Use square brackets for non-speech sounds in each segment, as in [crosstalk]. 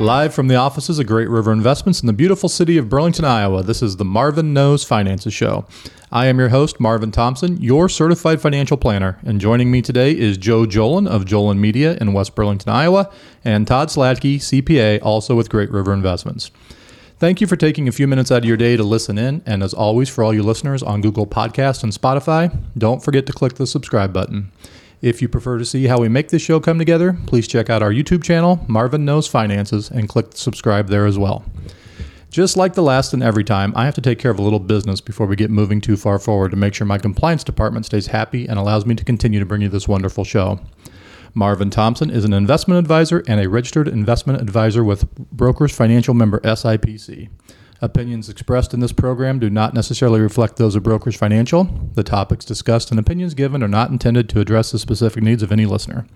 Live from the offices of Great River Investments in the beautiful city of Burlington, Iowa, this is the Marvin Knows Finances Show. I am your host, Marvin Thompson, your certified financial planner, and joining me today is Joe Jolan of Jolan Media in West Burlington, Iowa, and Todd Sladke, CPA, also with Great River Investments. Thank you for taking a few minutes out of your day to listen in, and as always, for all you listeners on Google Podcast and Spotify, don't forget to click the subscribe button. If you prefer to see how we make this show come together, please check out our YouTube channel, Marvin Knows Finances, and click subscribe there as well. Just like the last and every time, I have to take care of a little business before we get moving too far forward to make sure my compliance department stays happy and allows me to continue to bring you this wonderful show. Marvin Thompson is an investment advisor and a registered investment advisor with Brokers Financial member SIPC. Opinions expressed in this program do not necessarily reflect those of Brokers Financial. The topics discussed and opinions given are not intended to address the specific needs of any listener.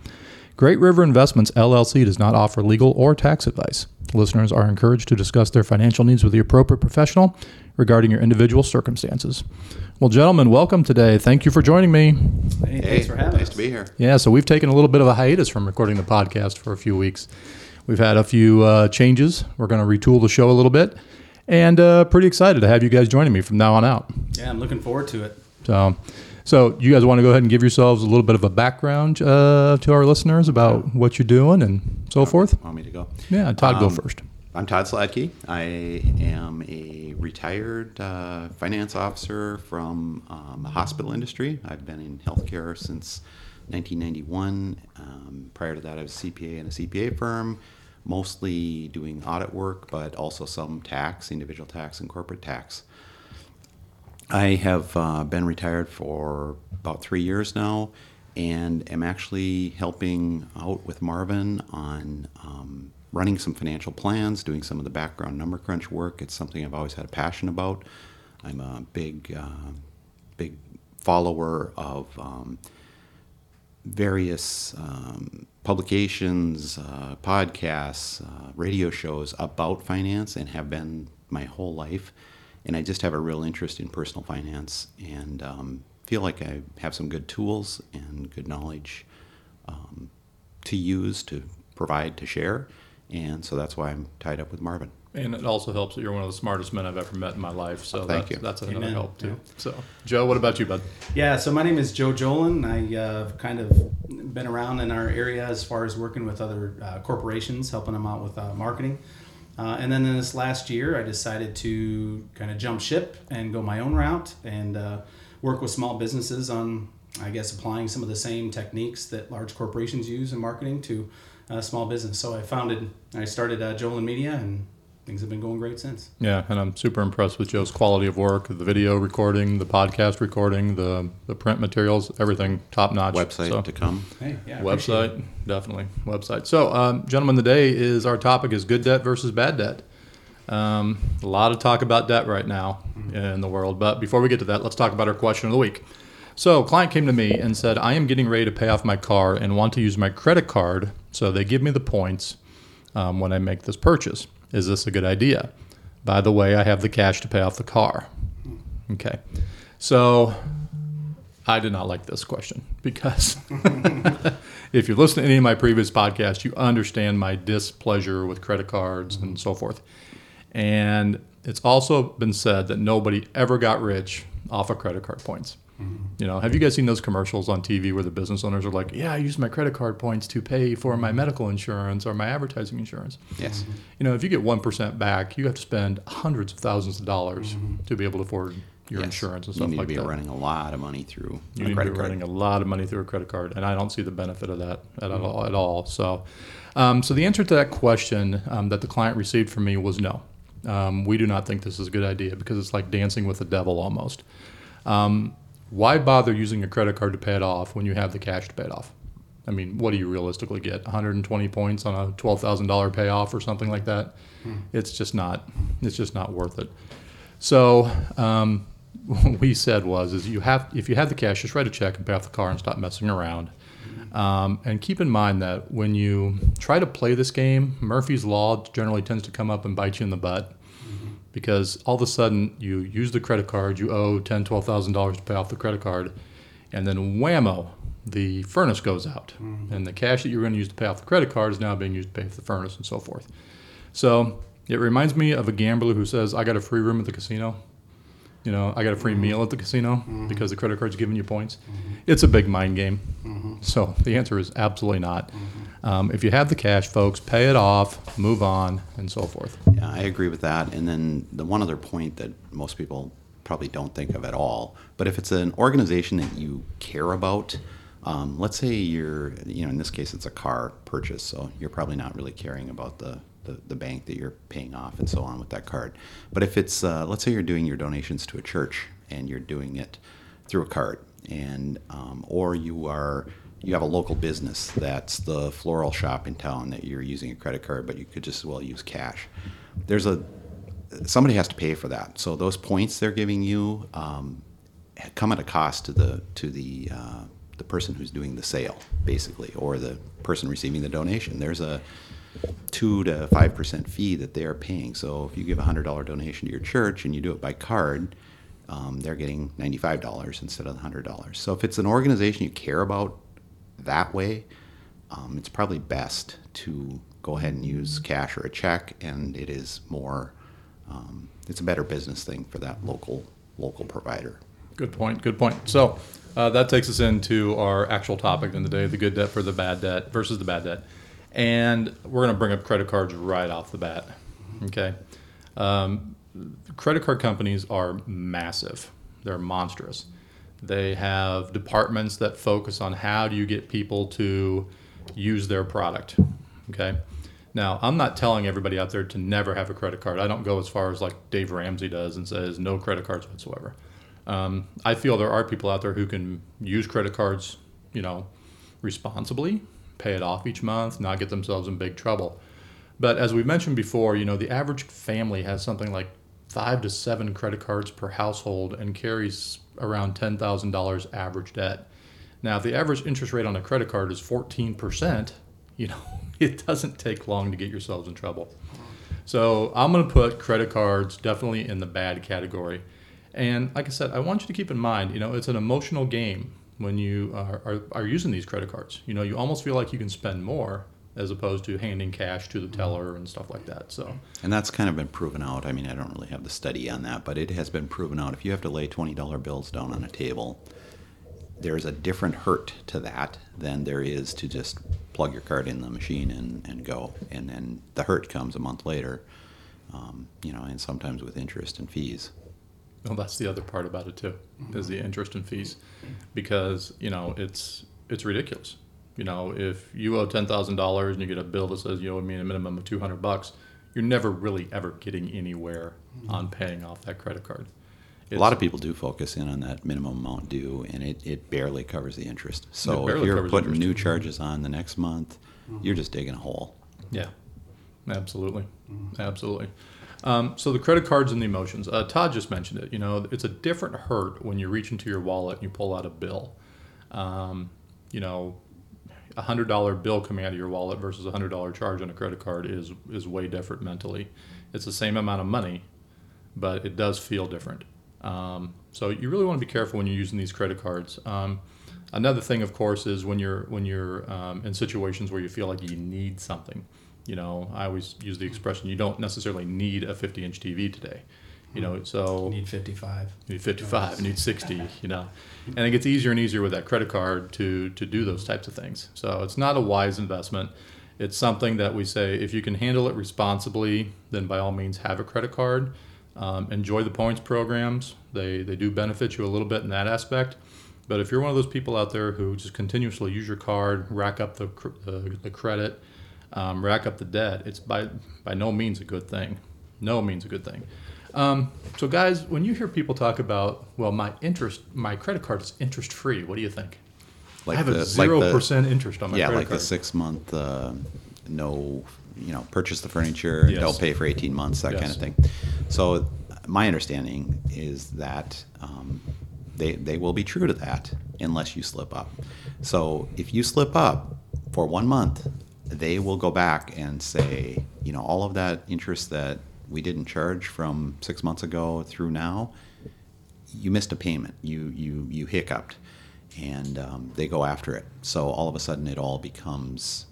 Great River Investments LLC does not offer legal or tax advice. Listeners are encouraged to discuss their financial needs with the appropriate professional regarding your individual circumstances. Well, gentlemen, welcome today. Thank you for joining me. Hey, Hey, thanks for having nice us. to be here. Yeah, so we've taken a little bit of a hiatus from recording the podcast for a few weeks. We've had a few uh, changes. We're going to retool the show a little bit, and uh, pretty excited to have you guys joining me from now on out. Yeah, I'm looking forward to it. So, so you guys want to go ahead and give yourselves a little bit of a background uh, to our listeners about what you're doing and so forth? Want me to go? Yeah, Todd, go Um, first. I'm Todd Sladke. I am a retired uh, finance officer from um, the hospital industry. I've been in healthcare since 1991. Um, prior to that, I was CPA in a CPA firm, mostly doing audit work, but also some tax, individual tax, and corporate tax. I have uh, been retired for about three years now and am actually helping out with Marvin on um, running some financial plans, doing some of the background number crunch work. It's something I've always had a passion about. I'm a big, uh, big follower of um, various um, publications, uh, podcasts, uh, radio shows about finance and have been my whole life. And I just have a real interest in personal finance and um, feel like I have some good tools and good knowledge um, to use, to provide, to share. And so that's why I'm tied up with Marvin. And it also helps that you're one of the smartest men I've ever met in my life. So Thank that's, you. that's another Amen. help too. Yeah. So, Joe, what about you, bud? Yeah, so my name is Joe Jolan. I uh, have kind of been around in our area as far as working with other uh, corporations, helping them out with uh, marketing. Uh, and then in this last year, I decided to kind of jump ship and go my own route and uh, work with small businesses on, I guess, applying some of the same techniques that large corporations use in marketing to uh, small business. So I founded, I started uh, Jolan Media, and things have been going great since. Yeah, and I'm super impressed with Joe's quality of work, the video recording, the podcast recording, the, the print materials, everything top notch. Website So- to come. Hey, yeah, I appreciate it. Website, definitely website. So, um, gentlemen, today is our topic is good debt versus bad debt. Um, a lot of talk about debt right now in the world, but before we get to that, let's talk about our question of the week. So, a client came to me and said, "I am getting ready to pay off my car and want to use my credit card, so they give me the points um, when I make this purchase. Is this a good idea? By the way, I have the cash to pay off the car." Okay, so I did not like this question because [laughs] if you listen to any of my previous podcasts, you understand my displeasure with credit cards and so forth. And it's also been said that nobody ever got rich off of credit card points. You know, have you guys seen those commercials on TV where the business owners are like, "Yeah, I use my credit card points to pay for my medical insurance or my advertising insurance." Yes. You know, if you get one percent back, you have to spend hundreds of thousands of dollars to be able to afford your Yes. insurance and stuff like that. You need like to be that. running a lot of money through You a need to credit be card. running a lot of money through a credit card, and I don't see the benefit of that at all. At all. So, um, so the answer to that question um, that the client received from me was no. Um, we do not think this is a good idea because it's like dancing with the devil almost. Um, why bother using a credit card to pay it off when you have the cash to pay it off? I mean, what do you realistically get? 120 points on a $12,000 payoff or something like that? It's just not. It's just not worth it. So um, [laughs] what we said was, is you have if you have the cash, just write a check and pay off the car and stop messing around. Um, and keep in mind that when you try to play this game, Murphy's Law generally tends to come up and bite you in the butt because all of a sudden you use the credit card, you owe ten, twelve thousand dollars to pay off the credit card, and then whammo, the furnace goes out, and the cash that you were going to use to pay off the credit card is now being used to pay for the furnace and so forth. So it reminds me of a gambler who says, "I got a free room at the casino." You know, I got a free meal at the casino because the credit card's giving you points. It's a big mind game. So the answer is absolutely not. Um, if you have the cash, folks, pay it off, move on, and so forth. Yeah, I agree with that. And then the one other point that most people probably don't think of at all, but if it's an organization that you care about, um, let's say you're, you know, in this case, it's a car purchase, so you're probably not really caring about the, the, the bank that you're paying off and so on with that card. But if it's, uh, let's say you're doing your donations to a church and you're doing it through a card, and um, or you are you have a local business that's the floral shop in town that you're using a credit card, but you could just as well use cash. There's a somebody has to pay for that, so those points they're giving you um, come at a cost to the to the uh, the person who's doing the sale, basically, or the person receiving the donation. There's a two to five percent fee that they are paying. So if you give a hundred dollar donation to your church and you do it by card, um, they're getting ninety five dollars instead of the hundred dollars. So if it's an organization you care about that way, um, it's probably best to go ahead and use cash or a check, and it is more. Um, it's a better business thing for that local local provider. Good point. Good point. So uh, that takes us into our actual topic in the day: the good debt for the bad debt versus the bad debt. And we're going to bring up credit cards right off the bat. Okay. Um, credit card companies are massive. They're monstrous. They have departments that focus on how do you get people to use their product. Okay. Now, I'm not telling everybody out there to never have a credit card. I don't go as far as like Dave Ramsey does and says no credit cards whatsoever. Um, I feel there are people out there who can use credit cards, you know, responsibly, pay it off each month, not get themselves in big trouble. But as we mentioned before, you know, the average family has something like five to seven credit cards per household and carries around $10,000 average debt. Now, if the average interest rate on a credit card is 14%, you know, [laughs] it doesn't take long to get yourselves in trouble. So I'm going to put credit cards definitely in the bad category. And like I said, I want you to keep in mind, you know, it's an emotional game when you are, are, are using these credit cards. You know, you almost feel like you can spend more as opposed to handing cash to the teller and stuff like that. So, and that's kind of been proven out. I mean, I don't really have the study on that, but it has been proven out. If you have to lay twenty dollar bills down on a table, there's a different hurt to that than there is to just plug your card in the machine and, and go. And then the hurt comes a month later, um, you know, and sometimes with interest and fees. Well, that's the other part about it too, is the mm-hmm. interest and fees, because you know it's it's ridiculous. You know, if you owe ten thousand dollars and you get a bill that says you owe me a minimum of two hundred bucks, you're never really ever getting anywhere mm-hmm. on paying off that credit card. a lot of people do focus in on that minimum amount due, and it, it barely covers the interest. So if you're putting interest. new charges on the next month, you're mm-hmm. just digging a hole. Yeah, absolutely, absolutely. Um, so the credit cards and the emotions. Uh, Todd just mentioned it. You know, it's a different hurt when you reach into your wallet and you pull out a bill. Um, you know, a hundred dollar bill coming out of your wallet versus a hundred dollar charge on a credit card is is way different mentally. It's the same amount of money, but it does feel different. Um, so you really want to be careful when you're using these credit cards. Um, another thing, of course, is when you're when you're um, in situations where you feel like you need something. You know, I always use the expression: you don't necessarily need a 50-inch TV today. You know, so You need 55. you need 55, you need 60, you know. And it gets easier and easier with that credit card to, to do those types of things. So it's not a wise investment. It's something that we say if you can handle it responsibly, then by all means have a credit card. Um, enjoy the points programs. They, they do benefit you a little bit in that aspect. But if you're one of those people out there who just continuously use your card, rack up the, the, the credit, um, rack up the debt, it's by, by no means a good thing. No means a good thing. Um, so, guys, when you hear people talk about, well, my interest, my credit card is interest free, what do you think? Like I have a the- zero the- percent interest on my yeah, like card. the six month, uh, no, you know, purchase the furniture, Yes. don't pay for 18 months, that kind of thing. So, my understanding is that um, they, they will be true to that unless you slip up. So, if you slip up for one month, they will go back and say, you know, all of that interest that we didn't charge from six months ago through now, you missed a payment. You you you hiccuped, and um, they go after it. So all of a sudden, it all becomes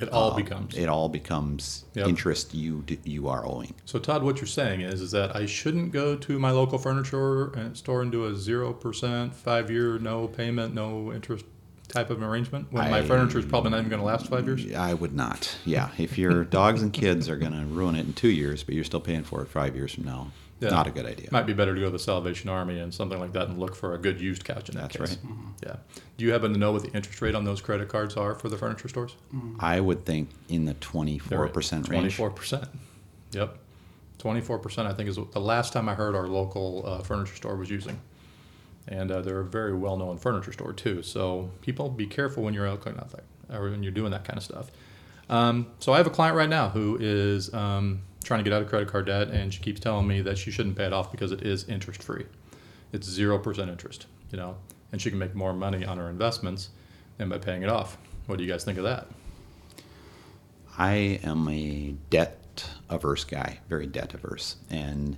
It all um, becomes. it all becomes Yep. interest you you are owing. So Todd, what you're saying is, is that I shouldn't go to my local furniture store and do a zero percent, five year, no payment, no interest type of arrangement when my furniture is probably not even going to last five years. I would not. Yeah, if your dogs and kids are going to ruin it in two years, but you're still paying for it five years from now, Yeah. not a good idea. Might be better to go to the Salvation Army and something like that and look for a good used couch in that That's case. right. Yeah. Do you happen to know what the interest rate on those credit cards are for the furniture stores? I would think in the 24% range. Twenty-four percent. Yep. Twenty-four percent, I think, is the last time I heard our local uh, furniture store was using. And uh, they're a very well-known furniture store too. So people, be careful when you're out out there or when you're doing that kind of stuff. Um, so I have a client right now who is um, trying to get out of credit card debt, and she keeps telling me that she shouldn't pay it off because it is interest-free. It's zero percent interest, you know, and she can make more money on her investments than by paying it off. What do you guys think of that? I am a debt averse guy, very debt averse. And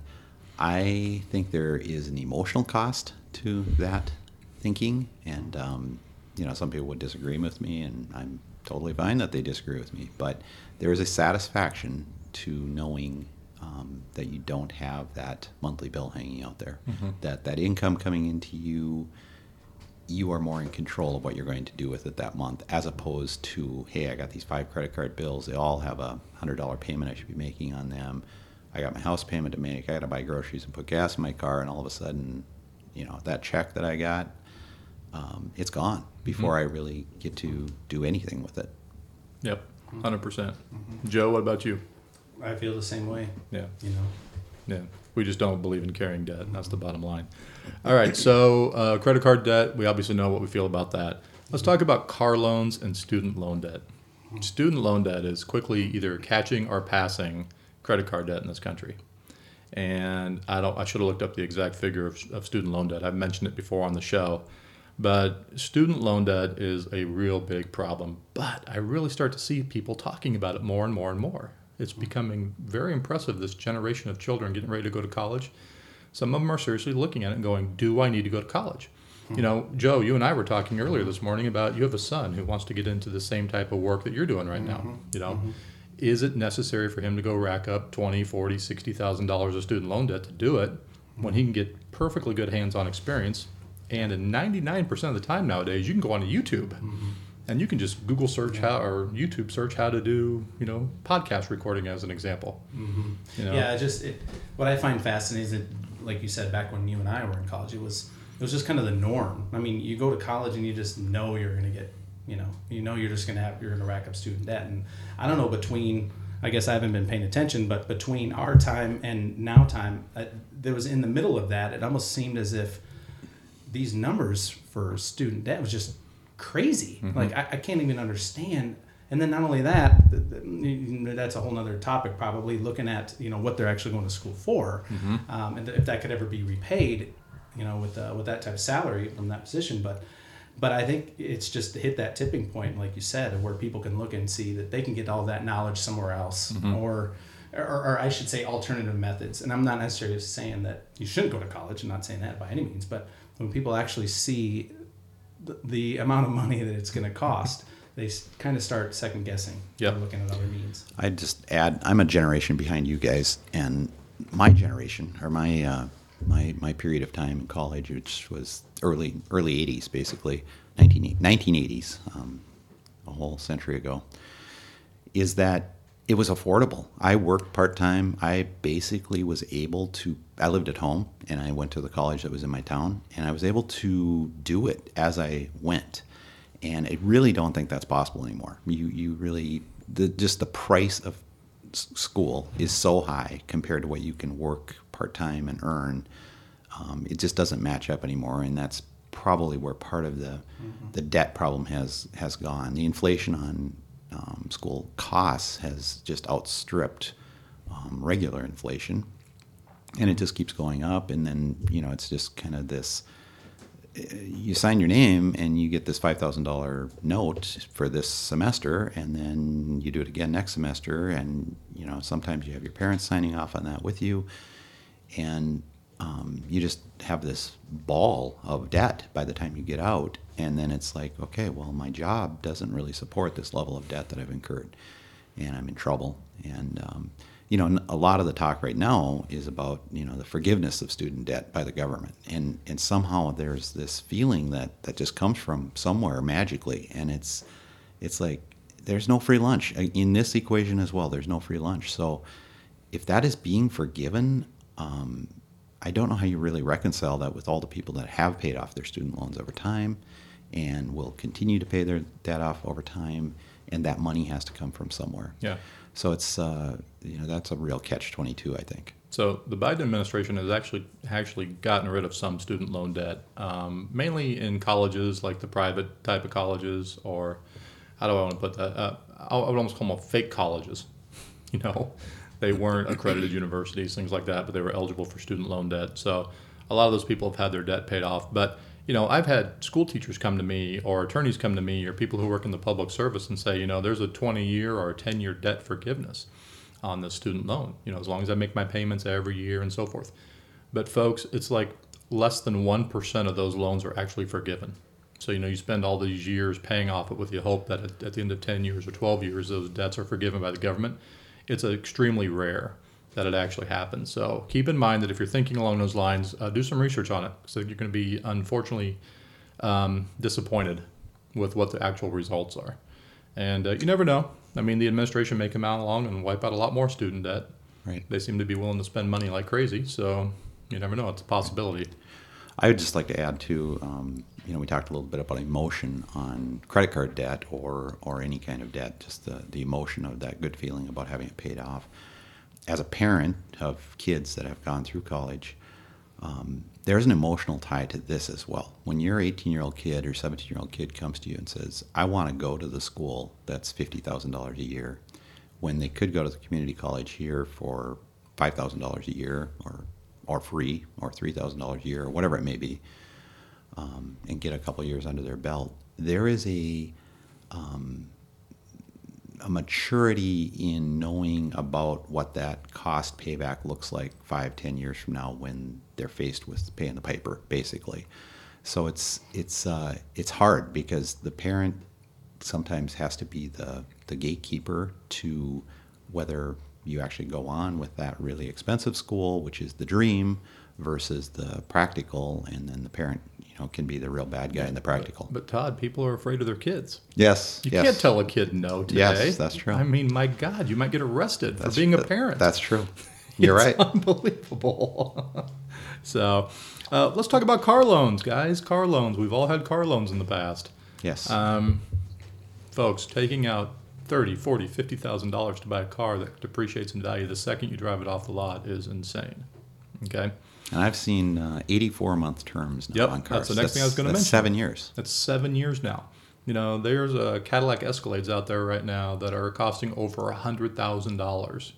I think there is an emotional cost to that thinking. And, um, you know, some people would disagree with me, and I'm totally fine that they disagree with me. But there is a satisfaction to knowing um, that you don't have that monthly bill hanging out there, that that income coming into you you are more in control of what you're going to do with it that month as opposed to hey i got these five credit card bills they all have a hundred dollar payment i should be making on them i got my house payment to make i got to buy groceries and put gas in my car and all of a sudden you know that check that i got um, it's gone before mm-hmm. i really get to do anything with it Yep, mm-hmm. 100%. percent mm-hmm. Joe, what about you? I feel the same way. Yeah, You know, yeah. We just don't believe in carrying debt. That's the bottom line. All right, so uh, credit card debt, we obviously know what we feel about that. Let's talk about car loans and student loan debt. Student loan debt is quickly either catching or passing credit card debt in this country. And I don't I should have looked up the exact figure of, of student loan debt. I've mentioned it before on the show. But student loan debt is a real big problem. But I really start to see people talking about it more and more and more. It's becoming very impressive, this generation of children getting ready to go to college. Some of them are seriously looking at it and going, Do I need to go to college? You know, Joe, you and I were talking earlier this morning about you have a son who wants to get into the same type of work that you're doing right now. Mm-hmm. You know, mm-hmm. Is it necessary for him to go rack up 20, 40, 60,000 dollars of student loan debt to do it when he can get perfectly good hands-on experience and in 99% of the time nowadays you can go onto YouTube mm-hmm. and you can just Google search how or YouTube search how to do, you know, podcast recording as an example. Mm-hmm. You know? Yeah, just it, what I find fascinating is that, like you said, back when you and I were in college, it was it was just kind of the norm. I mean, you go to college and you just know you're going to get, you know, you know you're just going to have you're to rack up student debt, and I don't know between. I guess I haven't been paying attention, but between our time and now time, uh, there was in the middle of that. It almost seemed as if these numbers for student debt was just crazy. Like I, I can't even understand. And then not only that, th- th- that's a whole nother topic. Probably looking at you know what they're actually going to school for, um, and if that could ever be repaid, you know, with uh, with that type of salary from that position. But but I think it's just to hit that tipping point, like you said, where people can look and see that they can get all that knowledge somewhere else, or, or or I should say alternative methods. And I'm not necessarily saying that you shouldn't go to college. I'm not saying that by any means. But when people actually see the, the amount of money that it's going to cost, they kind of start second guessing. Yeah, looking at other means. I'd just add, I'm a generation behind you guys, and my generation, or my uh, my my period of time in college, which was early early '80s, basically 19, 1980s, um, a whole century ago, is that it was affordable. I worked part time. I basically was able to. I lived at home, and I went to the college that was in my town, and I was able to do it as I went. And I really don't think that's possible anymore. You you really the just the price of school is so high compared to what you can work part time and earn. Um, it just doesn't match up anymore, and that's probably where part of the the debt problem has has gone. The inflation on um, school costs has just outstripped um, regular inflation, and it just keeps going up. And then you know it's just kind of this you sign your name and you get this $5000 note for this semester and then you do it again next semester and you know sometimes you have your parents signing off on that with you and um, you just have this ball of debt by the time you get out, and then it's like, okay, well, my job doesn't really support this level of debt that I've incurred, and I'm in trouble. And um, you know, a lot of the talk right now is about you know the forgiveness of student debt by the government, and and somehow there's this feeling that that just comes from somewhere magically, and it's it's like there's no free lunch in this equation as well. There's no free lunch, so if that is being forgiven. Um, I don't know how you really reconcile that with all the people that have paid off their student loans over time and will continue to pay their debt off over time, and that money has to come from somewhere. Yeah. So it's uh, you know that's a real catch twenty two, I think. So the Biden administration has actually actually gotten rid of some student loan debt, um, mainly in colleges like the private type of colleges, or how do I want to put that? Uh, I would almost call them fake colleges. [laughs] You know, they weren't accredited universities, things like that, but they were eligible for student loan debt. So a lot of those people have had their debt paid off. But you know, I've had school teachers come to me or attorneys come to me or people who work in the public service and say, you know, there's a 20 year or a 10 year debt forgiveness on the student loan, you know, as long as I make my payments every year and so forth. But folks, it's like less than 1% of those loans are actually forgiven. So, you know, you spend all these years paying off it with the hope that at, at the end of 10 years or 12 years, those debts are forgiven by the government. It's extremely rare that it actually happens. So keep in mind that if you're thinking along those lines, uh, do some research on it. So you're going to be unfortunately um, disappointed with what the actual results are. And uh, you never know. I mean, the administration may come out along and wipe out a lot more student debt. Right. They seem to be willing to spend money like crazy. So you never know. It's a possibility. I would just like to add to, um, you know, we talked a little bit about emotion on credit card debt or or any kind of debt, just the, the emotion of that good feeling about having it paid off as a parent of kids that have gone through college, um, there's an emotional tie to this as well. When your 18 year old kid or 17 year old kid comes to you and says, I want to go to the school that's $50,000 a year, when they could go to the community college here for $5,000 a year or, or free or $3,000 a year or whatever it may be, um, and get a couple years under their belt, there is a um, a maturity in knowing about what that cost payback looks like five, ten years from now when they're faced with paying the piper, basically. So it's it's uh, it's hard because the parent sometimes has to be the the gatekeeper to whether you actually go on with that really expensive school, which is the dream, versus the practical, and then the parent know, can be the real bad guy in the practical. But, but Todd, people are afraid of their kids. Yes, you yes. can't tell a kid no today. Yes, that's true. I mean, my God, you might get arrested that's, for being a parent. That's true. [laughs] You're it's right. Unbelievable. [laughs] so, uh, let's talk about car loans, guys. Car loans. We've all had car loans in the past. Yes. Um, folks, taking out thirty, forty, fifty thousand dollars to buy a car that depreciates in value the second you drive it off the lot is insane. Okay. And I've seen uh, 84 month terms now yep, on cars. That's the next that's, thing I was going to mention. Seven years. That's seven years now. You know, there's a Cadillac Escalades out there right now that are costing over a hundred thousand dollars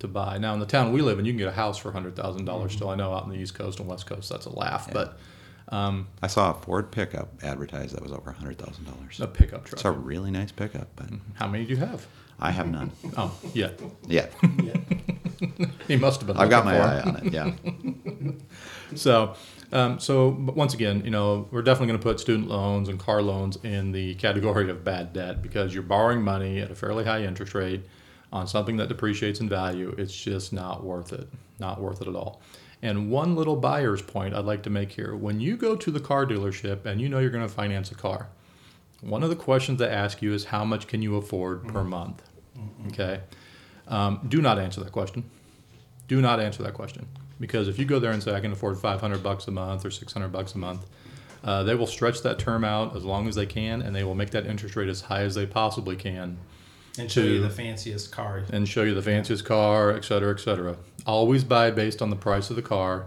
to buy. Now, in the town we live in, you can get a house for hundred thousand dollars. Still, I know out in the East Coast and West Coast, that's a laugh. Yeah. But um, I saw a Ford pickup advertised that was over hundred thousand dollars. A pickup truck. It's a really nice pickup. But how many do you have? I have none. oh, yet. yeah. [laughs] he must have been. I've got my eye on it. Yeah. [laughs] so, um, so once again, you know, we're definitely going to put student loans and car loans in the category of bad debt because you're borrowing money at a fairly high interest rate on something that depreciates in value. It's just not worth it. Not worth it at all. And one little buyer's point I'd like to make here: when you go to the car dealership and you know you're going to finance a car, one of the questions they ask you is how much can you afford per month. Okay. Um, do not answer that question. Do not answer that question because if you go there and say I can afford 500 bucks a month or 600 bucks a month, uh, they will stretch that term out as long as they can, and they will make that interest rate as high as they possibly can. And show to, you the fanciest car. And show you the fanciest car, et cetera, et cetera. Always buy based on the price of the car,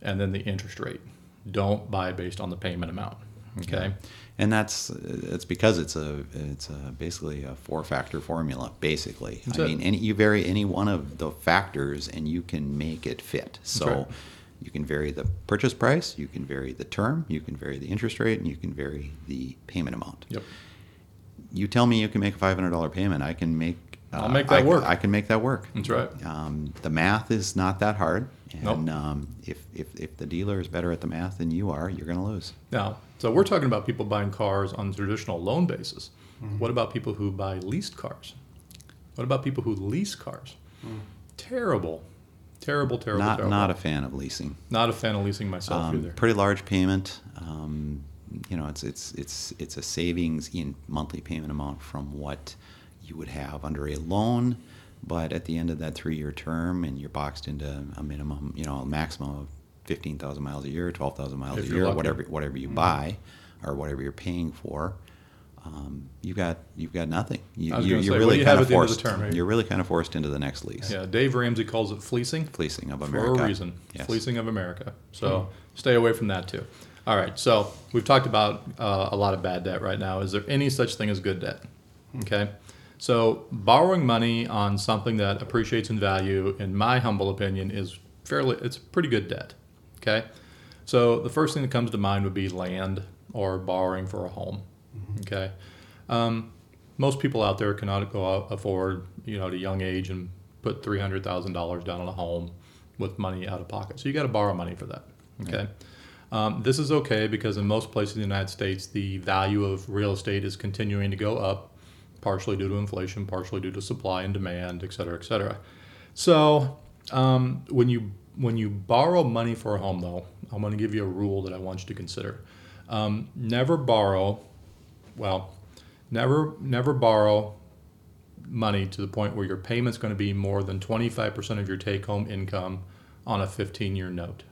and then the interest rate. Don't buy based on the payment amount. Okay. Yeah and that's it's because it's a it's a basically a four factor formula basically that's i it. mean any you vary any one of the factors and you can make it fit so right. you can vary the purchase price you can vary the term you can vary the interest rate and you can vary the payment amount yep you tell me you can make a $500 payment i can make I'll make that I, work. I can make that work. That's right. Um, the math is not that hard. Nope. And um, if, if, if the dealer is better at the math than you are, you're going to lose. Now, so we're talking about people buying cars on traditional loan basis. Mm-hmm. What about people who buy leased cars? What about people who lease cars? Terrible, terrible, terrible, not terrible. not a fan of leasing. Not a fan of leasing myself Um, either. pretty large payment. Um, you know, it's it's it's it's a savings in monthly payment amount from what you would have under a loan, but at the end of that three-year term, and you're boxed into a minimum, you know, a maximum of fifteen thousand miles a year, twelve thousand miles If a year, lucky. whatever whatever you buy, or whatever you're paying for. Um, you've got you've got nothing. You, I was you, gonna you're say, really you kind of forced. term, right? You're really kind of forced into the next lease. yeah, Dave Ramsey calls it fleecing Fleecing of America for a reason. Yes. Fleecing of America. So stay away from that too. All right. So we've talked about uh, a lot of bad debt right now. Is there any such thing as good debt? Okay. So borrowing money on something that appreciates in value, in my humble opinion, is fairly it's pretty good debt. Okay. So the first thing that comes to mind would be land or borrowing for a home. Okay. Um, most people out there cannot go out, afford, you know, at a young age and put three hundred thousand dollars down on a home with money out of pocket. So you got to borrow money for that. Okay. Um, this is okay because in most places in the United States, the value of real estate is continuing to go up, partially due to inflation, partially due to supply and demand, et cetera, et cetera. So um, when you when you borrow money for a home, though, I'm going to give you a rule that I want you to consider. Um, never borrow. Well, never never borrow money to the point where your payment's going to be more than 25% of your take-home income on a 15-year note.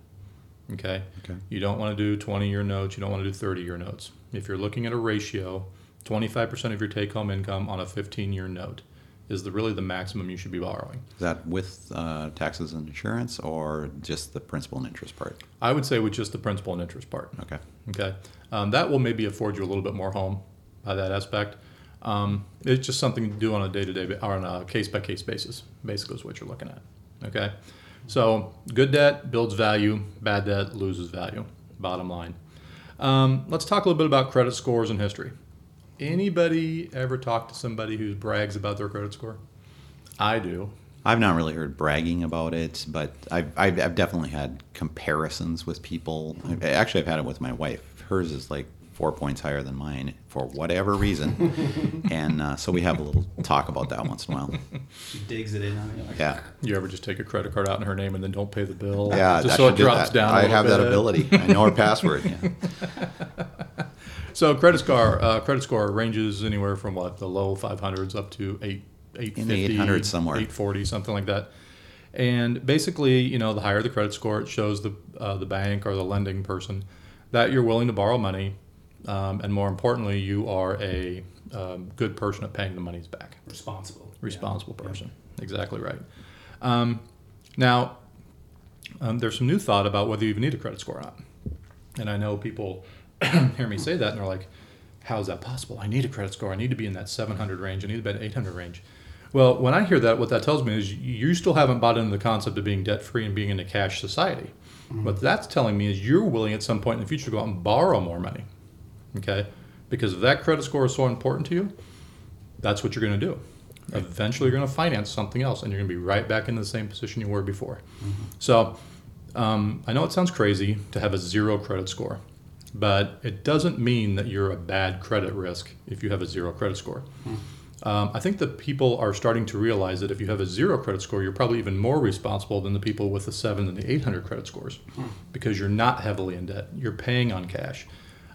Okay? Okay. You don't want to do 20-year notes, you don't want to do 30-year notes. If you're looking at a ratio, 25% of your take-home income on a 15-year note is the really the maximum you should be borrowing. Is that with uh, taxes and insurance or just the principal and interest part? I would say with just the principal and interest part. Okay. Okay, um, that will maybe afford you a little bit more home by that aspect. Um, it's just something to do on a day-to-day or on a case-by-case basis. Basically, is what you're looking at. Okay, so good debt builds value, bad debt loses value. Bottom line. Um, let's talk a little bit about credit scores and history. Anybody ever talk to somebody who brags about their credit score? I do. I've not really heard bragging about it, but I've, I've, I've definitely had comparisons with people. I- Actually, I've had it with my wife. Hers is like four points higher than mine for whatever reason. [laughs] and uh, so we have a little talk about that once in a while. She digs it in on you. Like, Yeah. You ever just take a credit card out in her name and then don't pay the bill? Yeah, just I so it drops that. down. a I little have that ability. I know her password. Yeah. [laughs] So credit score uh, credit score ranges anywhere from what the low 500s up to eight eight In the fifty 800s somewhere. 840 something like that. And basically, you know, the higher the credit score, it shows the uh, the bank or the lending person that you're willing to borrow money, um, and more importantly, you are a um, good person at paying the monies back responsible. responsible person. Exactly right. Um, now, um, there's some new thought about whether you even need a credit score or not. And I know people [clears throat] hear me say that and they're like, how is that possible? I need a credit score. I need to be in that 700 range. I need to be in the 800 range. Well, when I hear that, what that tells me is you still haven't bought into the concept of being debt free and being in a cash society. What that's telling me is you're willing at some point in the future to go out and borrow more money. Okay? Because if that credit score is so important to you, that's what you're going to do. Eventually, you're going to finance something else, and you're going to be right back in the same position you were before. So, um, I know it sounds crazy to have a zero credit score, but it doesn't mean that you're a bad credit risk if you have a zero credit score. Um, I think that people are starting to realize that if you have a zero credit score, you're probably even more responsible than the people with the seven and the 800 credit scores because you're not heavily in debt. You're paying on cash.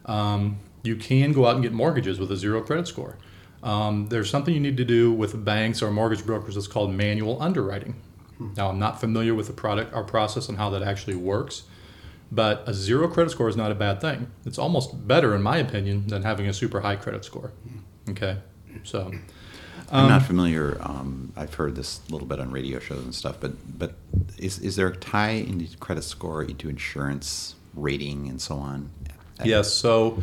Um, you can go out and get mortgages with a zero credit score. Um, there's something you need to do with banks or mortgage brokers that's called manual underwriting. Now, I'm not familiar with the product or process and how that actually works, but a zero credit score is not a bad thing. It's almost better, in my opinion, than having a super high credit score. Okay, so I'm not familiar. Um, I've heard this a little bit on radio shows and stuff, but but is is there a tie into credit score into insurance rating and so on? Yes. So,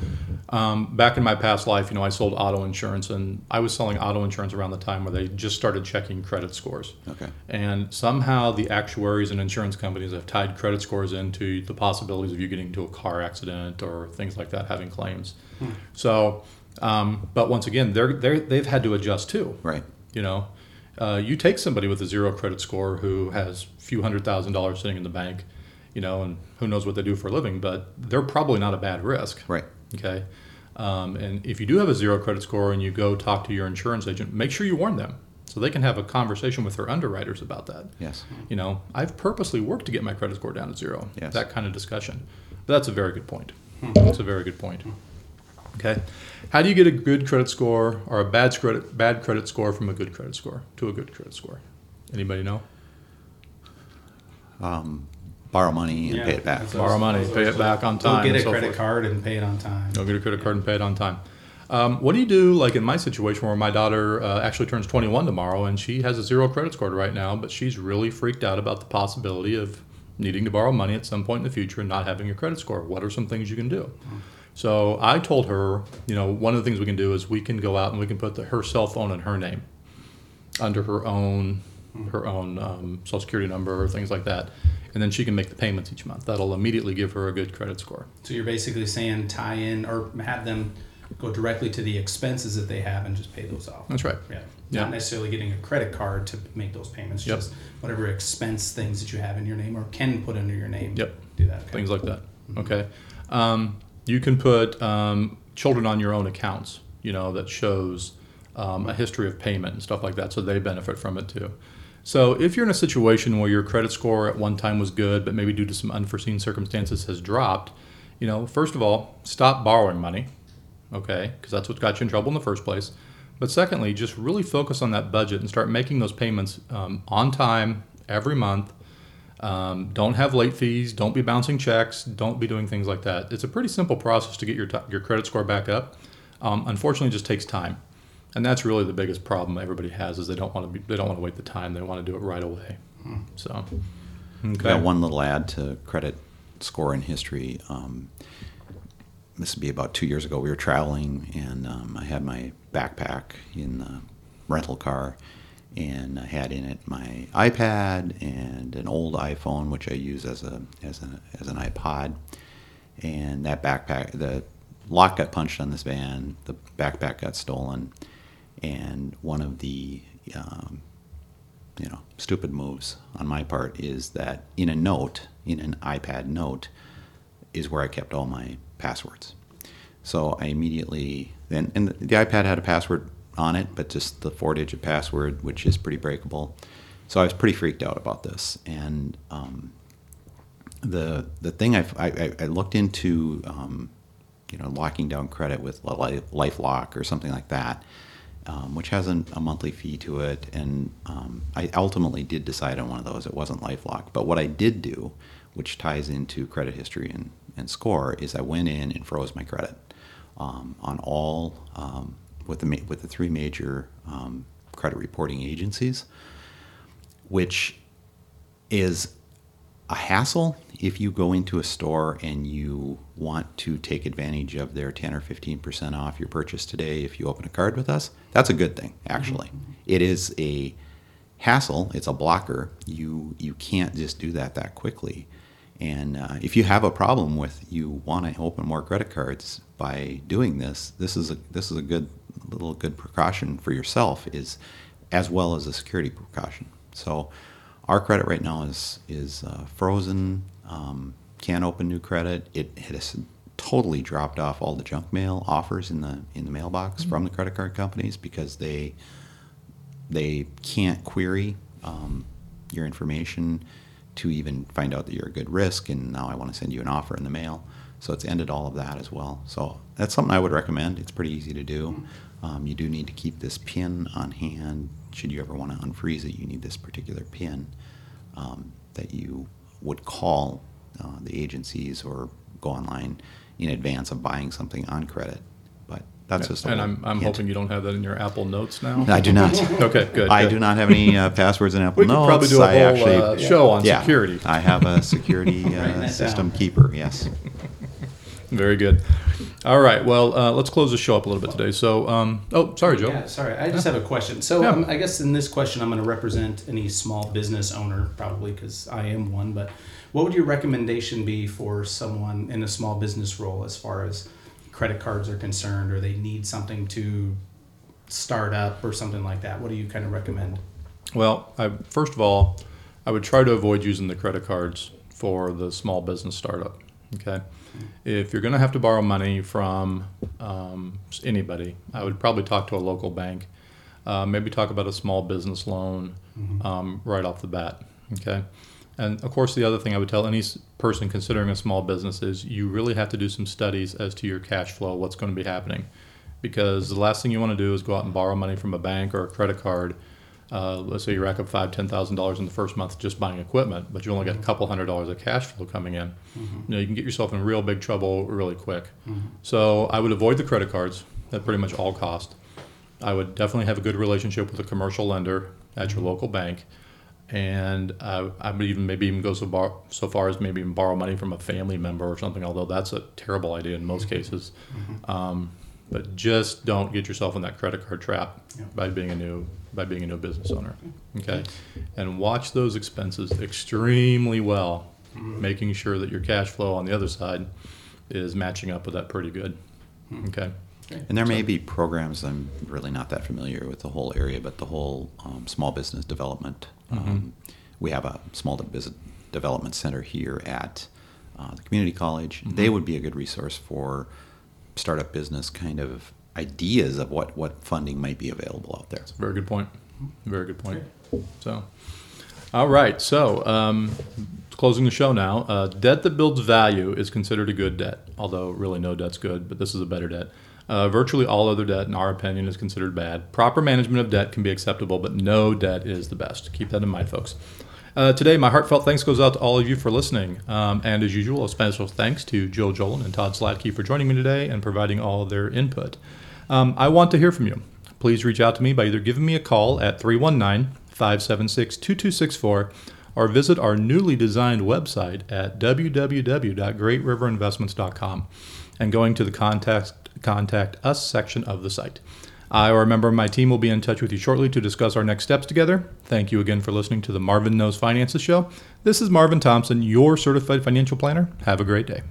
um, back in my past life, you know, I sold auto insurance, and I was selling auto insurance around the time where they just started checking credit scores. Okay. And somehow the actuaries and insurance companies have tied credit scores into the possibilities of you getting into a car accident or things like that, having claims. So, um, but once again, they're, they're they've had to adjust too Right. you know Uh, you take somebody with a zero credit score who has a few hundred thousand dollars sitting in the bank, you know, and who knows what they do for a living, but they're probably not a bad risk. Right. Okay. Um, and if you do have a zero credit score and you go talk to your insurance agent, make sure you warn them so they can have a conversation with their underwriters about that. Yes. You know, I've purposely worked to get my credit score down to zero. Yes. That kind of discussion. But that's a very good point. That's a very good point. Okay. How do you get a good credit score or a bad credit bad credit score from a good credit score to a good credit score? Anybody know? Um, borrow money and Yeah, pay it back. that's what I Borrow was- money, that's pay I it back on Go time get a so credit forth. card and pay it on time. Go get a credit card and pay it on time. Um, what do you do, like in my situation, where my daughter uh, actually turns 21 tomorrow and she has a zero credit score right now, but she's really freaked out about the possibility of needing to borrow money at some point in the future and not having a credit score? What are some things you can do? So I told her, you know, one of the things we can do is we can go out and we can put the, her cell phone in her name, under her own, her own um, social security number or things like that, and then she can make the payments each month. That'll immediately give her a good credit score. So you're basically saying tie in or have them go directly to the expenses that they have and just pay those off. That's right. Yeah. Yeah. Not necessarily getting a credit card to make those payments, Yep. just whatever expense things that you have in your name or can put under your name. Yep. Do that. Okay. things like that. Okay. Um, you can put um, children on your own accounts, you know, that shows um, a history of payment and stuff like that, so they benefit from it too. So if you're in a situation where your credit score at one time was good, but maybe due to some unforeseen circumstances has dropped, you know, first of all, stop borrowing money, okay, because that's what got you in trouble in the first place. But secondly, just really focus on that budget and start making those payments um, on time every month. Um, don't have late fees. Don't be bouncing checks. Don't be doing things like that. It's a pretty simple process to get your t- your credit score back up. Um, unfortunately, it just takes time, and that's really the biggest problem everybody has is they don't want to be they don't want to wait the time. They want to do it right away. So, okay. Yeah, one little add to credit score in history. Um, this would be about two years ago. We were traveling, and um, I had my backpack in the rental car, and I had in it my iPad and an old iPhone, which I use as a as an as an iPod. And that backpack, the lock got punched on this van. The backpack got stolen, and one of the um, you know, stupid moves on my part is that in a note, in an iPad note, is where I kept all my passwords. So I immediately then, and the, iPad had a password on it, but just the four-digit password, which is pretty breakable. So I was pretty freaked out about this, and um, the the thing I've, I I looked into, um, you know, locking down credit with Li- LifeLock or something like that, um, which has an, a monthly fee to it. And um, I ultimately did decide on one of those. It wasn't LifeLock, but what I did do, which ties into credit history and, and score, is I went in and froze my credit um, on all um, with the with the three major um, credit reporting agencies, which is a hassle if you go into a store and you want to take advantage of their 10 or 15% off your purchase today if you open a card with us that's a good thing actually. It is a hassle it's a blocker. You you can't just do that that quickly. And uh, if you have a problem with you want to open more credit cards by doing this this is a this is a good little good precaution for yourself is as well as a security precaution. So our credit right now is is uh, frozen. Um, can't open new credit. It has totally dropped off all the junk mail offers in the in the mailbox from the credit card companies because they they can't query um, your information to even find out that you're a good risk. And now I want to send you an offer in the mail. So it's ended all of that as well. So that's something I would recommend. It's pretty easy to do. Um, you do need to keep this pin on hand. Should you ever want to unfreeze it, you need this particular pin um, that you would call uh, the agencies or go online in advance of buying something on credit. But that's just a and I'm, I'm hint. hoping you don't have that in your Apple Notes now. [laughs] I do not. [laughs] Okay, good. I good. do not have any uh, passwords in Apple We could Notes. probably do a I whole uh, show on yeah, security. I have a security [laughs] uh, system down. keeper. Yes. Very good. All right. Well, uh, let's close the show up a little bit today. So, um, oh, sorry, Joe. Yeah, sorry. I just have a question. So Yeah. um, I guess in this question, I'm going to represent any small business owner, probably because I am one. But what would your recommendation be for someone in a small business role as far as credit cards are concerned, or they need something to start up or something like that? What do you kind of recommend? Well, I, first of all, I would try to avoid using the credit cards for the small business startup. Okay. If you're going to have to borrow money from um, anybody, I would probably talk to a local bank. Uh, maybe talk about a small business loan um, right off the bat. Okay. And of course, the other thing I would tell any person considering a small business is you really have to do some studies as to your cash flow, what's going to be happening. Because the last thing you want to do is go out and borrow money from a bank or a credit card. Uh, let's say you rack up five, ten thousand dollars in the first month just buying equipment, but you only got a couple hundred dollars of cash flow coming in. Mm-hmm. You know, you can get yourself in real big trouble really quick. Mm-hmm. So I would avoid the credit cards at pretty much all cost. I would definitely have a good relationship with a commercial lender at your mm-hmm. local bank, and I, I would even maybe even go so, bar, so far as maybe even borrow money from a family member or something. Although that's a terrible idea in most cases. Um, but just don't get yourself in that credit card trap Yeah. by being a new by being a new business owner. Okay, and watch those expenses extremely well, making sure that your cash flow on the other side is matching up with that pretty good. Okay. And there may be programs, I'm really not that familiar with the whole area, but the whole um, small business development. Um, we have a small business development center here at uh, the community college. They would be a good resource for startup business kind of ideas of what, what funding might be available out there. Very good point. Very good point. So, all right. So, um, closing the show now. Uh, debt that builds value is considered a good debt, although really no debt's good, but this is a better debt. Uh, virtually all other debt, in our opinion, is considered bad. Proper management of debt can be acceptable, but no debt is the best. Keep that in mind, folks. Uh, today, my heartfelt thanks goes out to all of you for listening. Um, and as usual, a special thanks to Joe Jolan and Todd Slatke for joining me today and providing all their input. Um, I want to hear from you. Please reach out to me by either giving me a call at 319 576 2264 or visit our newly designed website at www.greatriverinvestments.com and going to the contact, contact us section of the site. I or a member of my team will be in touch with you shortly to discuss our next steps together. Thank you again for listening to the Marvin Knows Finances Show. This is Marvin Thompson, your certified financial planner. Have a great day.